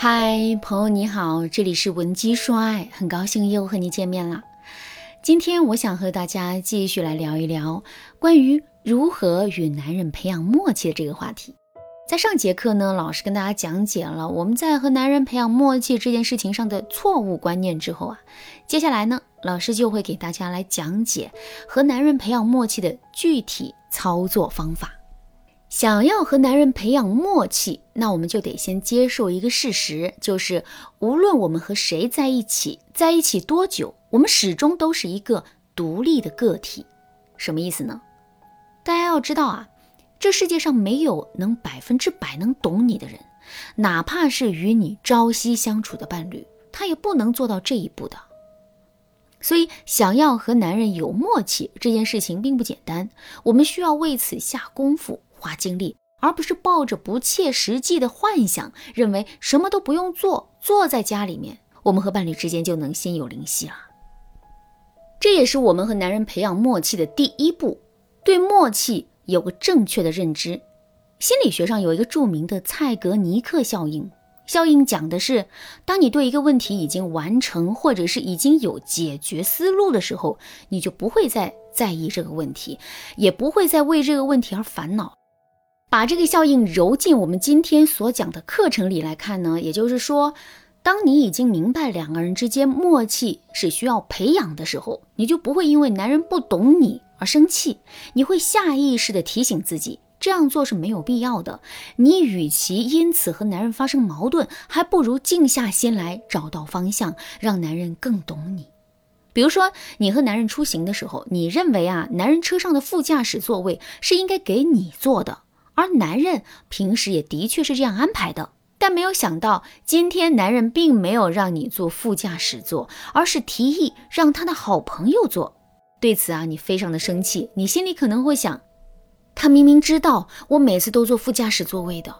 嗨，朋友你好，这里是文姬说爱，很高兴又和你见面了。今天我想和大家继续来聊一聊关于如何与男人培养默契的这个话题。在上节课呢，老师跟大家讲解了我们在和男人培养默契这件事情上的错误观念之后啊，接下来呢，老师就会给大家来讲解和男人培养默契的具体操作方法。想要和男人培养默契，那我们就得先接受一个事实，就是无论我们和谁在一起，在一起多久，我们始终都是一个独立的个体。什么意思呢？大家要知道啊，这世界上没有能百分之百能懂你的人，哪怕是与你朝夕相处的伴侣，他也不能做到这一步的。所以，想要和男人有默契这件事情并不简单，我们需要为此下功夫。花精力，而不是抱着不切实际的幻想，认为什么都不用做，坐在家里面，我们和伴侣之间就能心有灵犀了。这也是我们和男人培养默契的第一步，对默契有个正确的认知。心理学上有一个著名的蔡格尼克效应，效应讲的是，当你对一个问题已经完成，或者是已经有解决思路的时候，你就不会再在意这个问题，也不会再为这个问题而烦恼。把这个效应揉进我们今天所讲的课程里来看呢，也就是说，当你已经明白两个人之间默契是需要培养的时候，你就不会因为男人不懂你而生气，你会下意识的提醒自己这样做是没有必要的。你与其因此和男人发生矛盾，还不如静下心来找到方向，让男人更懂你。比如说，你和男人出行的时候，你认为啊，男人车上的副驾驶座位是应该给你坐的。而男人平时也的确是这样安排的，但没有想到今天男人并没有让你坐副驾驶座，而是提议让他的好朋友坐。对此啊，你非常的生气，你心里可能会想，他明明知道我每次都坐副驾驶座位的，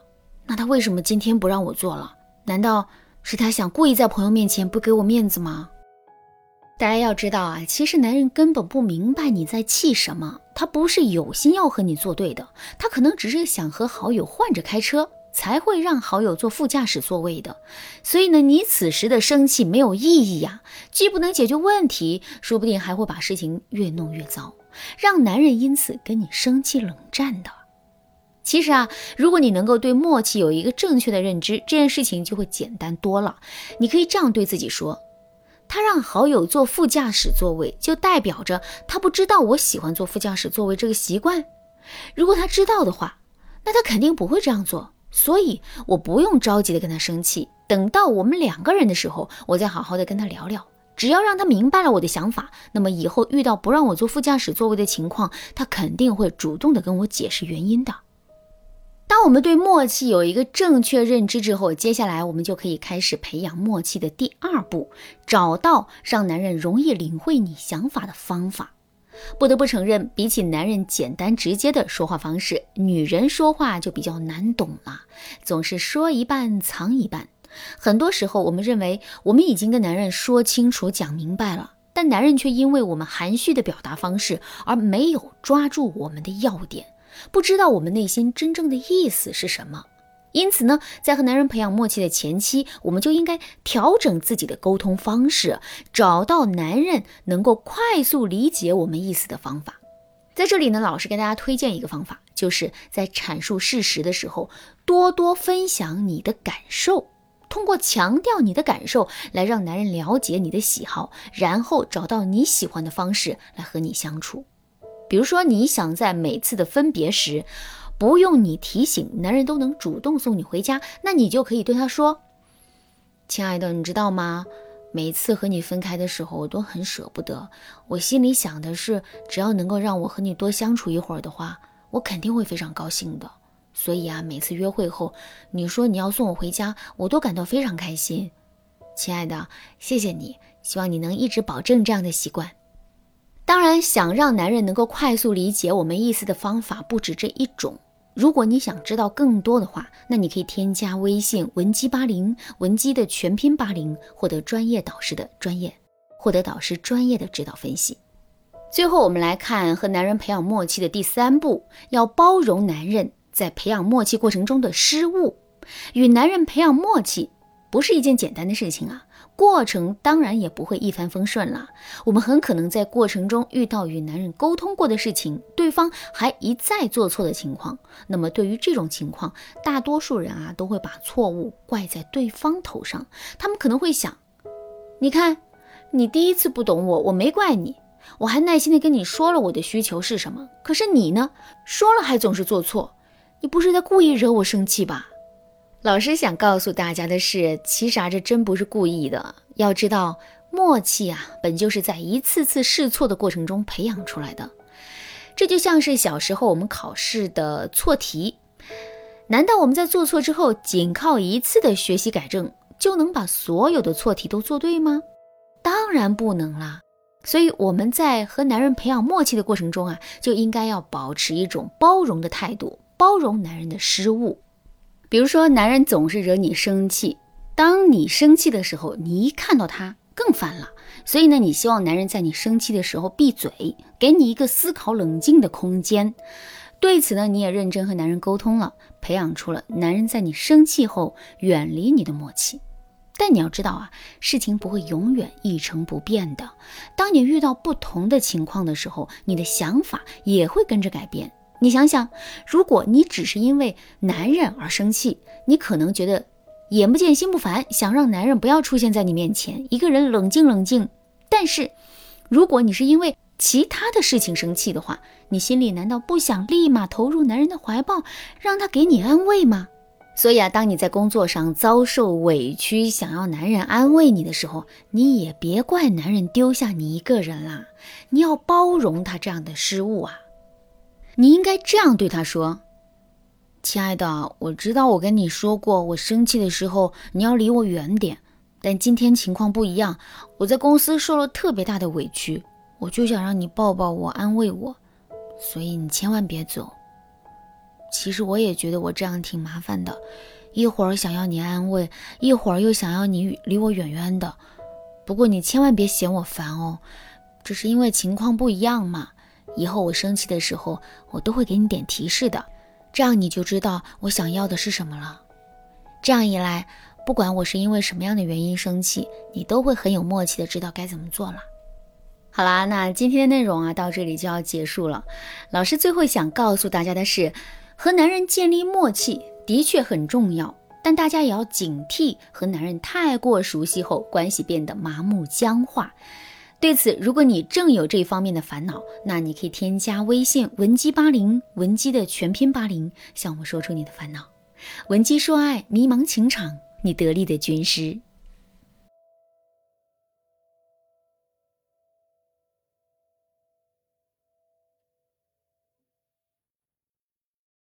那他为什么今天不让我坐了？难道是他想故意在朋友面前不给我面子吗？大家要知道啊，其实男人根本不明白你在气什么，他不是有心要和你作对的，他可能只是想和好友换着开车，才会让好友坐副驾驶座位的。所以呢，你此时的生气没有意义呀，既不能解决问题，说不定还会把事情越弄越糟，让男人因此跟你生气冷战的。其实啊，如果你能够对默契有一个正确的认知，这件事情就会简单多了。你可以这样对自己说。他让好友坐副驾驶座位，就代表着他不知道我喜欢坐副驾驶座位这个习惯。如果他知道的话，那他肯定不会这样做。所以我不用着急的跟他生气，等到我们两个人的时候，我再好好的跟他聊聊。只要让他明白了我的想法，那么以后遇到不让我坐副驾驶座位的情况，他肯定会主动的跟我解释原因的。当我们对默契有一个正确认知之后，接下来我们就可以开始培养默契的第二步，找到让男人容易领会你想法的方法。不得不承认，比起男人简单直接的说话方式，女人说话就比较难懂了，总是说一半藏一半。很多时候，我们认为我们已经跟男人说清楚、讲明白了，但男人却因为我们含蓄的表达方式而没有抓住我们的要点。不知道我们内心真正的意思是什么，因此呢，在和男人培养默契的前期，我们就应该调整自己的沟通方式，找到男人能够快速理解我们意思的方法。在这里呢，老师给大家推荐一个方法，就是在阐述事实的时候，多多分享你的感受，通过强调你的感受来让男人了解你的喜好，然后找到你喜欢的方式来和你相处。比如说，你想在每次的分别时，不用你提醒，男人都能主动送你回家，那你就可以对他说：“亲爱的，你知道吗？每次和你分开的时候，我都很舍不得。我心里想的是，只要能够让我和你多相处一会儿的话，我肯定会非常高兴的。所以啊，每次约会后，你说你要送我回家，我都感到非常开心。亲爱的，谢谢你，希望你能一直保证这样的习惯。”当然，想让男人能够快速理解我们意思的方法不止这一种。如果你想知道更多的话，那你可以添加微信文姬八零，文姬的全拼八零，获得专业导师的专业，获得导师专业的指导分析。最后，我们来看和男人培养默契的第三步，要包容男人在培养默契过程中的失误。与男人培养默契，不是一件简单的事情啊。过程当然也不会一帆风顺了，我们很可能在过程中遇到与男人沟通过的事情，对方还一再做错的情况。那么对于这种情况，大多数人啊都会把错误怪在对方头上。他们可能会想：你看，你第一次不懂我，我没怪你，我还耐心的跟你说了我的需求是什么。可是你呢，说了还总是做错，你不是在故意惹我生气吧？老师想告诉大家的是，其实啊，这真不是故意的。要知道，默契啊，本就是在一次次试错的过程中培养出来的。这就像是小时候我们考试的错题，难道我们在做错之后，仅靠一次的学习改正，就能把所有的错题都做对吗？当然不能啦。所以我们在和男人培养默契的过程中啊，就应该要保持一种包容的态度，包容男人的失误。比如说，男人总是惹你生气，当你生气的时候，你一看到他更烦了。所以呢，你希望男人在你生气的时候闭嘴，给你一个思考冷静的空间。对此呢，你也认真和男人沟通了，培养出了男人在你生气后远离你的默契。但你要知道啊，事情不会永远一成不变的。当你遇到不同的情况的时候，你的想法也会跟着改变。你想想，如果你只是因为男人而生气，你可能觉得眼不见心不烦，想让男人不要出现在你面前，一个人冷静冷静。但是，如果你是因为其他的事情生气的话，你心里难道不想立马投入男人的怀抱，让他给你安慰吗？所以啊，当你在工作上遭受委屈，想要男人安慰你的时候，你也别怪男人丢下你一个人啦，你要包容他这样的失误啊。你应该这样对他说：“亲爱的，我知道我跟你说过，我生气的时候你要离我远点。但今天情况不一样，我在公司受了特别大的委屈，我就想让你抱抱我，安慰我，所以你千万别走。其实我也觉得我这样挺麻烦的，一会儿想要你安慰，一会儿又想要你离我远远的。不过你千万别嫌我烦哦，只是因为情况不一样嘛。”以后我生气的时候，我都会给你点提示的，这样你就知道我想要的是什么了。这样一来，不管我是因为什么样的原因生气，你都会很有默契的知道该怎么做了。好啦，那今天的内容啊，到这里就要结束了。老师最后想告诉大家的是，和男人建立默契的确很重要，但大家也要警惕和男人太过熟悉后，关系变得麻木僵化。对此，如果你正有这方面的烦恼，那你可以添加微信文姬八零，文姬的全拼八零，向我说出你的烦恼。文姬说爱，迷茫情场，你得力的军师。